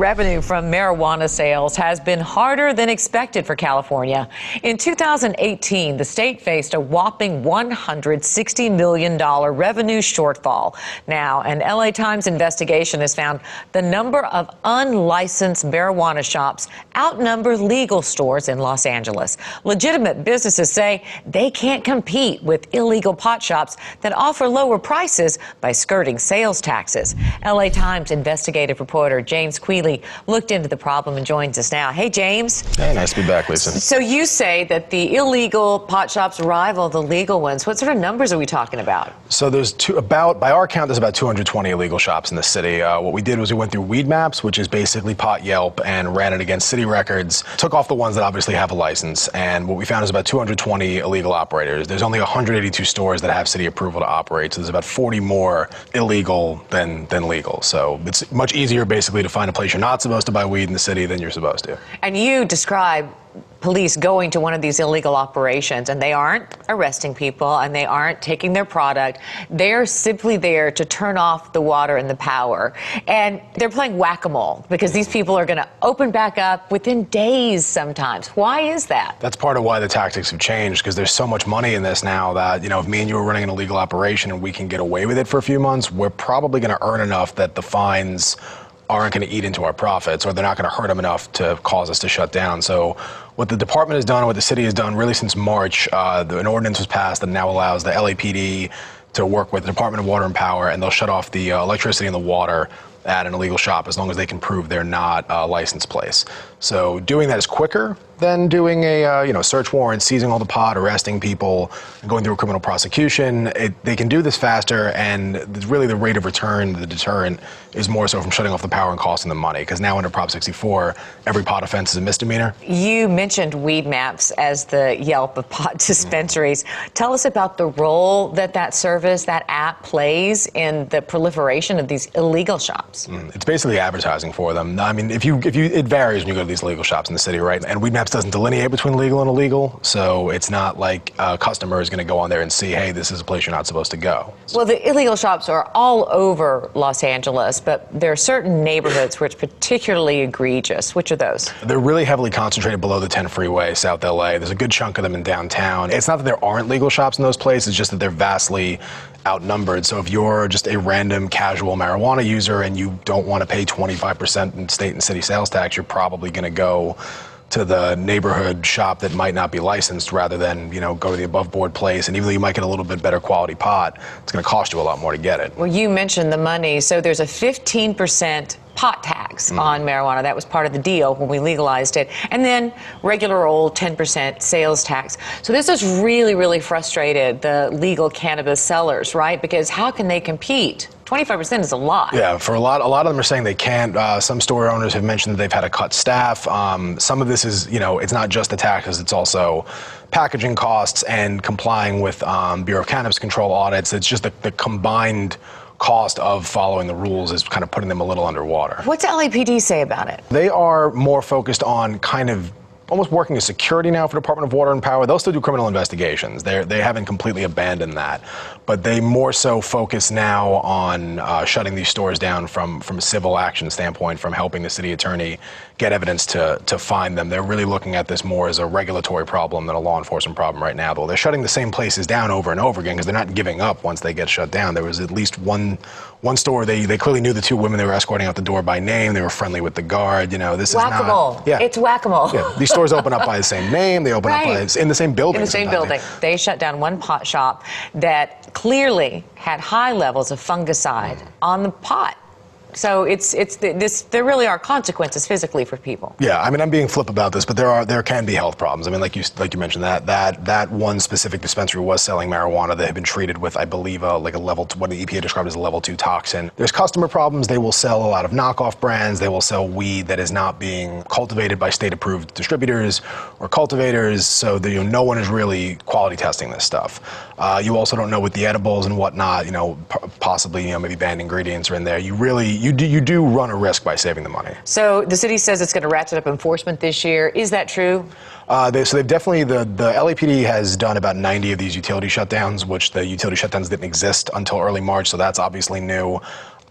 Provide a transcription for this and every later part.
revenue from marijuana sales has been harder than expected for California. In 2018, the state faced a whopping $160 million revenue shortfall. Now, an LA Times investigation has found the number of unlicensed marijuana shops outnumber legal stores in Los Angeles. Legitimate businesses say they can't compete with illegal pot shops that offer lower prices by skirting sales taxes. LA Times investigative reporter James Queally looked into the problem and joins us now. Hey, James. Hey, nice to be back, Lisa. So you say that the illegal pot shops rival the legal ones. What sort of numbers are we talking about? So there's two, about, by our count, there's about 220 illegal shops in the city. Uh, what we did was we went through weed maps, which is basically Pot Yelp, and ran it against city records, took off the ones that obviously have a license, and what we found is about 220 illegal operators. There's only 182 stores that have city approval to operate, so there's about 40 more illegal than, than legal. So it's much easier basically to find a place you're not supposed to buy weed in the city than you're supposed to. And you describe police going to one of these illegal operations and they aren't arresting people and they aren't taking their product. They're simply there to turn off the water and the power. And they're playing whack a mole because these people are going to open back up within days sometimes. Why is that? That's part of why the tactics have changed because there's so much money in this now that, you know, if me and you were running an illegal operation and we can get away with it for a few months, we're probably going to earn enough that the fines aren't going to eat into our profits or they're not going to hurt them enough to cause us to shut down. So what the department has done, and what the city has done really since March, uh, an ordinance was passed that now allows the LAPD to work with the Department of Water and Power and they'll shut off the uh, electricity and the water at an illegal shop as long as they can prove they're not a licensed place. So doing that is quicker than doing a uh, you know search warrant, seizing all the pot, arresting people, going through a criminal prosecution. It, they can do this faster, and really the rate of return, the deterrent, is more so from shutting off the power and costing them money. Because now under Prop 64, every pot offense is a misdemeanor. You mentioned weed maps as the Yelp of pot dispensaries. Mm. Tell us about the role that that service, that app plays in the proliferation of these illegal shops. Mm. It's basically advertising for them. I mean, if you if you it varies when you go to these legal shops in the city, right? And weed maps doesn't delineate between legal and illegal, so it's not like a customer is going to go on there and see, hey, this is a place you're not supposed to go. Well, the illegal shops are all over Los Angeles, but there are certain neighborhoods where it's particularly egregious. Which are those? They're really heavily concentrated below the 10 freeway, South LA. There's a good chunk of them in downtown. It's not that there aren't legal shops in those places, it's just that they're vastly outnumbered. So if you're just a random casual marijuana user and you don't want to pay 25% in state and city sales tax, you're probably going to go to the neighborhood shop that might not be licensed rather than, you know, go to the above board place. And even though you might get a little bit better quality pot, it's going to cost you a lot more to get it. Well, you mentioned the money. So there's a 15% pot tax mm. on marijuana. That was part of the deal when we legalized it. And then regular old 10% sales tax. So this has really, really frustrated the legal cannabis sellers, right? Because how can they compete? 25% is a lot. Yeah, for a lot, a lot of them are saying they can't. Uh, some store owners have mentioned that they've had to cut staff. Um, some of this is, you know, it's not just the taxes; it's also packaging costs and complying with um, Bureau of Cannabis Control audits. It's just the, the combined cost of following the rules is kind of putting them a little underwater. What's LAPD say about it? They are more focused on kind of almost working as security now for Department of Water and Power. They'll still do criminal investigations. They they haven't completely abandoned that, but they more so focus now on uh, shutting these stores down from from a civil action standpoint, from helping the city attorney get evidence to to find them. They're really looking at this more as a regulatory problem than a law enforcement problem right now. Though they're shutting the same places down over and over again because they're not giving up once they get shut down. There was at least one one store they they clearly knew the two women they were escorting out the door by name. They were friendly with the guard. You know, this whack-a-mole. is not. Yeah, it's whack-a-mole. Yeah, these stores open up by the same name. They open right. up by in the same building. In the same building. They shut down one pot shop that clearly had high levels of fungicide on the pot. So it's it's this. There really are consequences physically for people. Yeah, I mean, I'm being flip about this, but there are there can be health problems. I mean, like you like you mentioned that that that one specific dispensary was selling marijuana that had been treated with, I believe, a, like a level two, what the EPA described as a level two toxin. There's customer problems. They will sell a lot of knockoff brands. They will sell weed that is not being cultivated by state-approved distributors or cultivators. So you know, no one is really quality testing this stuff. Uh, you also don't know with the edibles and whatnot. You know, possibly you know maybe banned ingredients are in there. You really you do you do run a risk by saving the money. So the city says it's going to ratchet up enforcement this year. Is that true? Uh, they, so they've definitely the the LAPD has done about 90 of these utility shutdowns, which the utility shutdowns didn't exist until early March. So that's obviously new.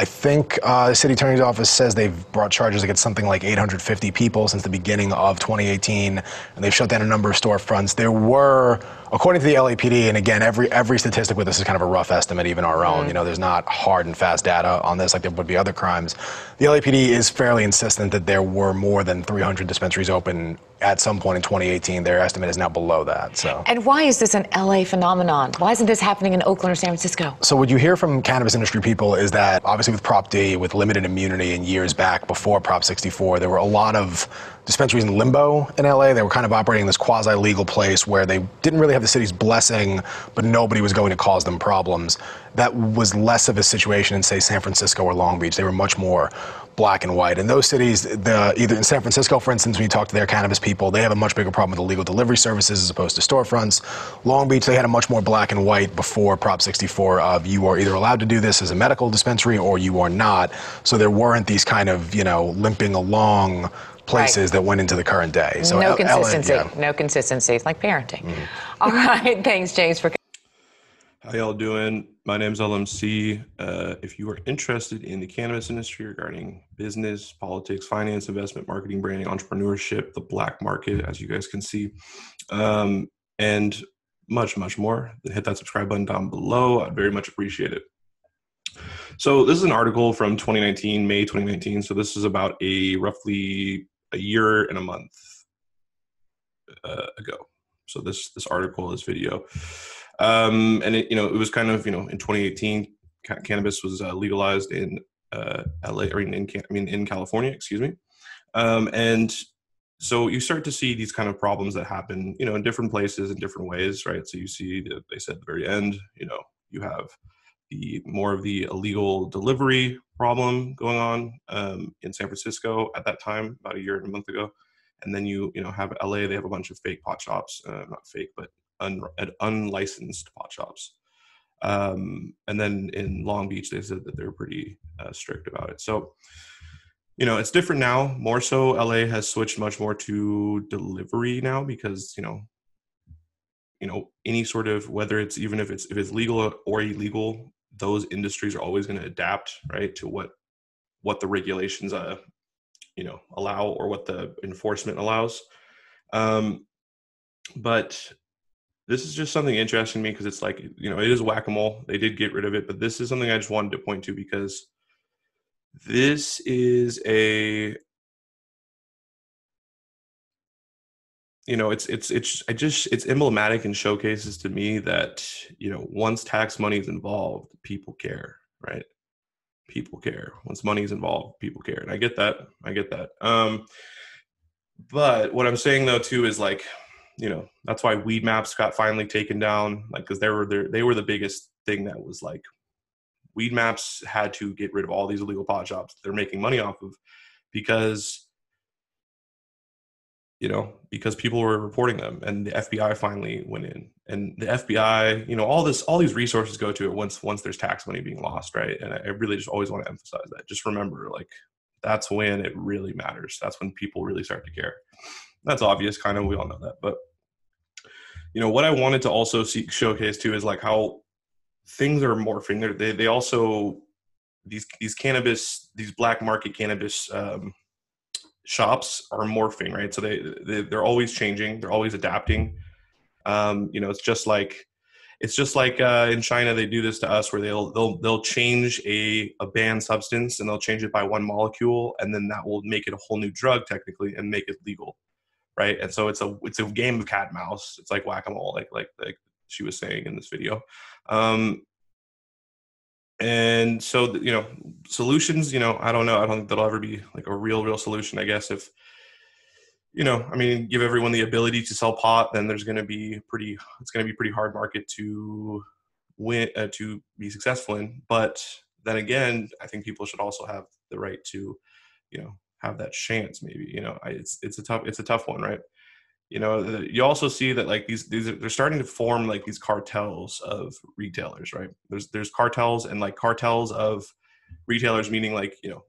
I think uh, the city attorney's office says they've brought charges against something like 850 people since the beginning of 2018, and they've shut down a number of storefronts. There were, according to the LAPD, and again, every every statistic with this is kind of a rough estimate, even our own. Mm-hmm. You know, there's not hard and fast data on this like there would be other crimes. The LAPD is fairly insistent that there were more than 300 dispensaries open at some point in 2018. Their estimate is now below that. So. And why is this an LA phenomenon? Why isn't this happening in Oakland or San Francisco? So what you hear from cannabis industry people is that obviously with Prop D, with limited immunity in years back before Prop 64, there were a lot of dispensaries in limbo in LA. They were kind of operating in this quasi legal place where they didn't really have the city's blessing, but nobody was going to cause them problems. That was less of a situation in, say, San Francisco or Long Beach. They were much more black and white. In those cities, the, either in San Francisco, for instance, when you talk to their cannabis people, they have a much bigger problem with illegal delivery services as opposed to storefronts. Long Beach, they had a much more black and white before Prop 64 of you are either allowed to do this as a medical dispensary or you are not. So there weren't these kind of, you know, limping along places right. that went into the current day. So no L- consistency. yeah. No consistency. It's like parenting. Mm-hmm. All right. Thanks, James, for. How y'all doing? My name is LMC. Uh, if you are interested in the cannabis industry regarding business, politics, finance, investment, marketing, branding, entrepreneurship, the black market, as you guys can see, um, and much, much more, then hit that subscribe button down below. I'd very much appreciate it. So this is an article from 2019, May 2019. So this is about a roughly a year and a month uh, ago. So this this article, this video, um, and it you know it was kind of you know in 2018, ca- cannabis was uh, legalized in uh, LA or in, in I mean in California, excuse me, um, and so you start to see these kind of problems that happen you know in different places in different ways, right? So you see they said at the very end, you know, you have the more of the illegal delivery problem going on um, in San Francisco at that time, about a year and a month ago. And then you you know have LA. They have a bunch of fake pot shops, uh, not fake, but un, unlicensed pot shops. Um, and then in Long Beach, they said that they're pretty uh, strict about it. So you know it's different now. More so, LA has switched much more to delivery now because you know you know any sort of whether it's even if it's if it's legal or illegal those industries are always going to adapt right to what what the regulations uh you know allow or what the enforcement allows. Um but this is just something interesting to me because it's like you know it is whack-a-mole. They did get rid of it but this is something i just wanted to point to because this is a you know it's it's it's i just it's emblematic and showcases to me that you know once tax money is involved people care right people care. Once money is involved people care. And i get that. I get that. Um but what i'm saying though too is like you know that's why weed maps got finally taken down like because they were they were the biggest thing that was like weed maps had to get rid of all these illegal pot shops they're making money off of because you know, because people were reporting them and the FBI finally went in. And the FBI, you know, all this all these resources go to it once once there's tax money being lost, right? And I really just always want to emphasize that. Just remember like that's when it really matters. That's when people really start to care. That's obvious kind of we all know that. But you know, what I wanted to also see showcase too is like how things are morphing. They're, they they also these these cannabis these black market cannabis um, shops are morphing, right? So they, they they're always changing, they're always adapting. Um, you know, it's just like it's just like uh, in China they do this to us where they'll they'll they'll change a a banned substance and they'll change it by one molecule and then that will make it a whole new drug technically and make it legal, right? And so it's a it's a game of cat and mouse. It's like whack a mole, like like like she was saying in this video. Um, and so you know solutions you know i don't know. I don't think that'll ever be like a real real solution i guess. If you know i mean give everyone the ability to sell pot then there's going to be pretty it's going to be pretty hard market to win uh, to be successful in. But then again i think people should also have the right to you know have that chance maybe you know. I, it's it's a tough it's a tough one right? You know you also see that like these these are, they're starting to form like these cartels of retailers right? There's there's cartels and like cartels of retailers meaning like you know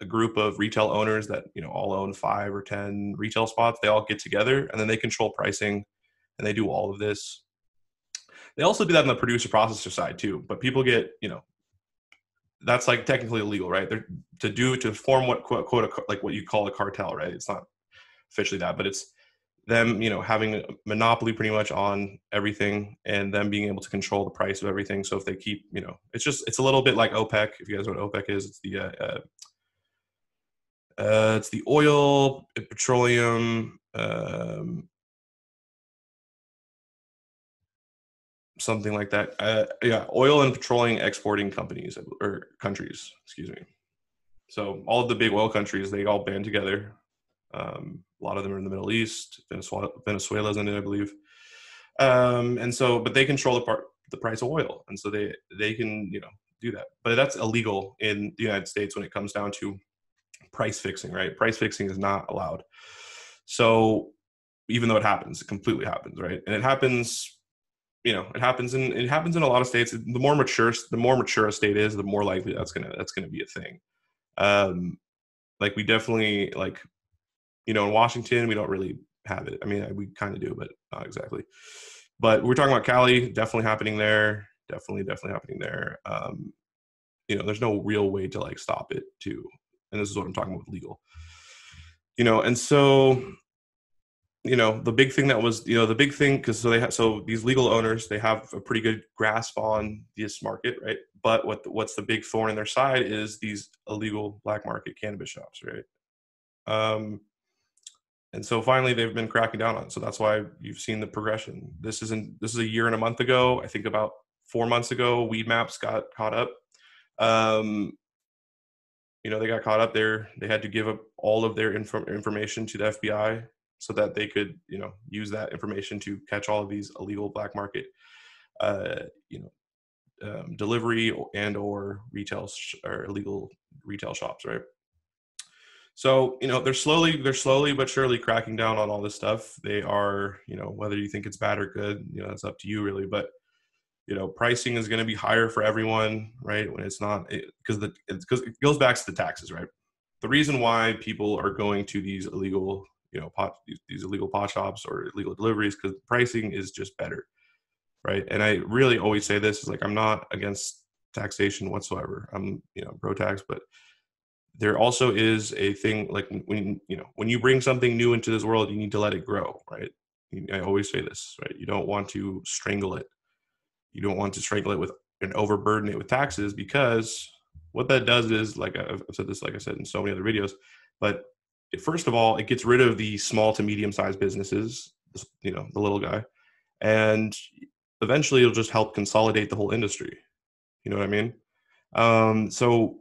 a group of retail owners that you know all own five or ten retail spots they all get together and then they control pricing and they do all of this they also do that on the producer processor side too but people get you know that's like technically illegal, right? They're to do to form what quote, quote a, like what you call a cartel, right? It's not officially that, but it's them, you know, having a monopoly pretty much on everything and them being able to control the price of everything. So if they keep, you know, it's just it's a little bit like OPEC. If you guys know what OPEC is, it's the uh, uh, uh it's the oil, petroleum, um, something like that. Uh, yeah, oil and petroleum exporting companies or countries, excuse me. So all of the big oil countries, they all band together. Um, a lot of them are in the Middle East. Venezuela, Venezuela's in it, I believe. Um, and so, but they control the part, the price of oil, and so they they can you know do that. But that's illegal in the United States when it comes down to price fixing. Right? Price fixing is not allowed. So even though it happens, it completely happens, right? And it happens you know it happens in it happens in a lot of states the more mature the more mature a state is the more likely that's gonna that's gonna be a thing um like we definitely like you know in washington we don't really have it. I mean we kind of do but not exactly. But we're talking about cali definitely happening there definitely definitely happening there. Um you know there's no real way to like stop it too and this is what i'm talking about legal. You know and so you know the big thing that was you know the big thing because so they have so these legal owners they have a pretty good grasp on this market right? But what what's the big thorn in their side is these illegal black market cannabis shops right? Um and so finally they've been cracking down on it. So that's why you've seen the progression. This isn't this is a year and a month ago. I think about four months ago Weed Maps got caught up. Um you know they got caught up there. They had to give up all of their info- information to the fbi so that they could you know use that information to catch all of these illegal black market uh, you know um, delivery and or retail sh- or illegal retail shops right so you know they're slowly they're slowly but surely cracking down on all this stuff. They are you know whether you think it's bad or good you know it's up to you really. But you know pricing is going to be higher for everyone right? When it's not because the because it goes back to the taxes right? The reason why people are going to these illegal you know pot these, these illegal pot shops or illegal deliveries because pricing is just better right? And i really always say this is like i'm not against taxation whatsoever. I'm you know pro tax but there also is a thing like when you know when you bring something new into this world you need to let it grow right i always say this right you don't want to strangle it you don't want to strangle it with and overburden it with taxes because what that does is like i've said this like i said in so many other videos but first of all, it gets rid of the small to medium sized businesses, you know, the little guy, and eventually it'll just help consolidate the whole industry. You know what I mean? Um, so,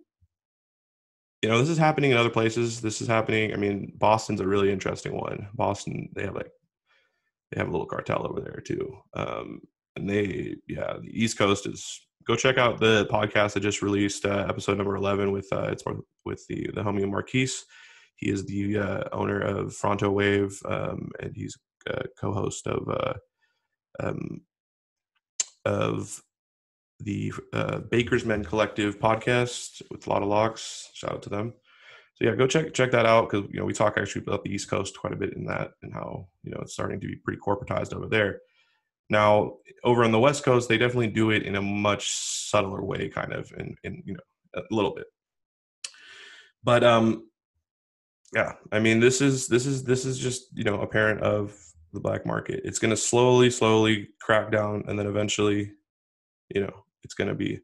you know, this is happening in other places. This is happening. I mean, Boston's a really interesting one. Boston, they have like, they have a little cartel over there too. Um, and they, yeah, the East Coast is. Go check out the podcast that just released, uh, episode number eleven with uh, it's with the the homie Marquise he is the uh, owner of Fronto Wave, um, and he's a co-host of uh, um, of the uh, Baker's Men Collective podcast with a lot of locks. Shout out to them. So yeah, go check check that out because you know we talk actually about the East Coast quite a bit in that and how you know it's starting to be pretty corporatized over there. Now over on the West Coast, they definitely do it in a much subtler way, kind of, in in you know a little bit. But um, yeah i mean this is this is this is just you know a parent of the black market it's going to slowly slowly crack down and then eventually you know it's going to be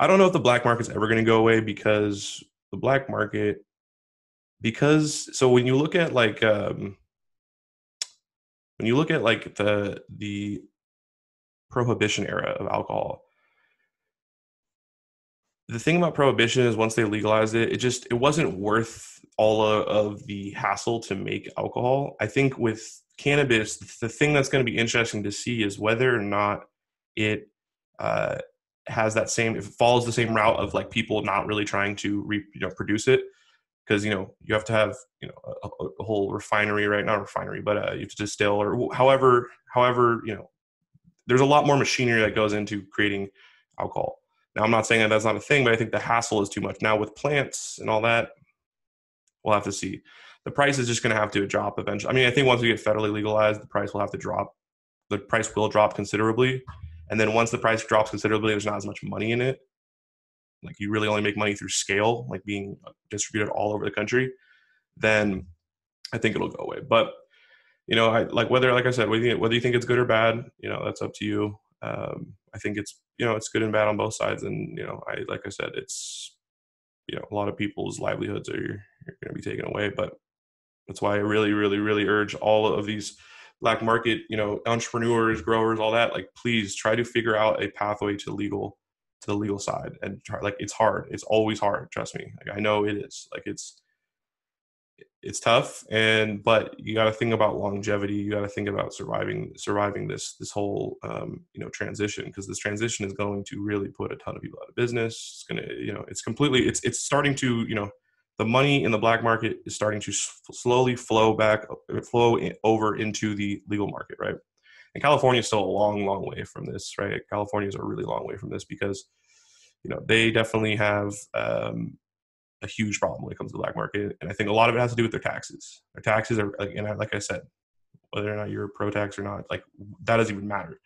i don't know if the black market's ever going to go away because the black market because so when you look at like um when you look at like the the prohibition era of alcohol the thing about prohibition is once they legalized it, it just it wasn't worth all of the hassle to make alcohol. I think with cannabis, the thing that's going to be interesting to see is whether or not it uh, has that same, if it follows the same route of like people not really trying to re, you know produce it, because you know you have to have you know a, a whole refinery, right? Not a refinery, but uh, you have to distill or however, however you know, there's a lot more machinery that goes into creating alcohol now, I'm not saying that that's not a thing, but I think the hassle is too much. Now, with plants and all that, we'll have to see. The price is just going to have to drop eventually. I mean, I think once we get federally legalized, the price will have to drop. The price will drop considerably. And then once the price drops considerably, there's not as much money in it. like you really only make money through scale, like being distributed all over the country, then I think it'll go away. But you know, I like whether, like I said, whether you, think it's good or bad, you know, that's up to you. Um, I think it's you know it's good and bad on both sides, and you know, I like I said, it's you know a lot of people's livelihoods are going to be taken away, but that's why I really, really, really urge all of these black market, you know, entrepreneurs, growers, all that. Like, please try to figure out a pathway to legal to the legal side and try like it's hard. It's always hard trust me. Like i know it is. Like it's it's tough and but you got to think about longevity. You got to think about surviving surviving this this whole um, you know transition because this transition is going to really put a ton of people out of business. It's to you know it's completely it's it's starting to you know the money in the black market is starting to slowly flow back flow over into the legal market right and california is still a long long way from this right california is a really long way from this because you know they definitely have um, a huge problem when it comes to the black market. And I think a lot of it has to do with their taxes. Their taxes are, like, and like I said, whether or not you're pro tax or not, like that doesn't even matter.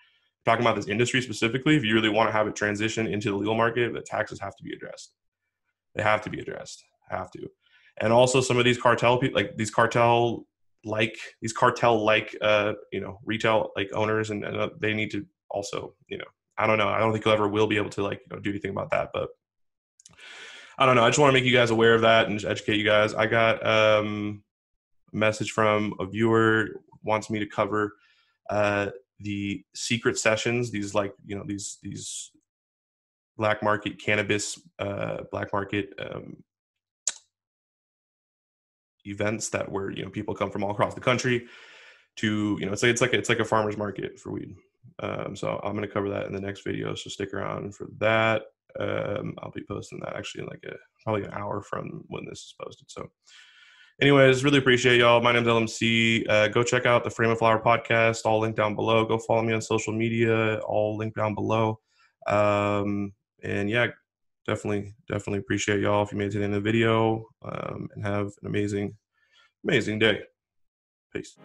Talking about this industry specifically, if you really want to have it transition into the legal market, the taxes have to be addressed. They have to be addressed. Have to. And also some of these cartel people, like these cartel like these cartel like uh you know retail like owners and, and uh, they need to also you know i don't know i don't think you'll ever will be able to like you know do anything about that but I don't know. I just want to make you guys aware of that and educate you guys. I got um, a message from a viewer wants me to cover uh, the secret sessions. These like you know these these black market cannabis, uh, black market um, events that where you know people come from all across the country to you know it's like it's like it's like a farmers market for weed. Um, so I'm going to cover that in the next video. So stick around for that. Um, I'll be posting that actually in like a probably an hour from when this is posted. So, anyways, really appreciate y'all. My name's LMC. Uh, go check out the Frame and Flower podcast. All linked down below. Go follow me on social media. All linked down below. Um, and yeah, definitely, definitely appreciate y'all if you made it to the end of the video. Um, and have an amazing, amazing day. Peace.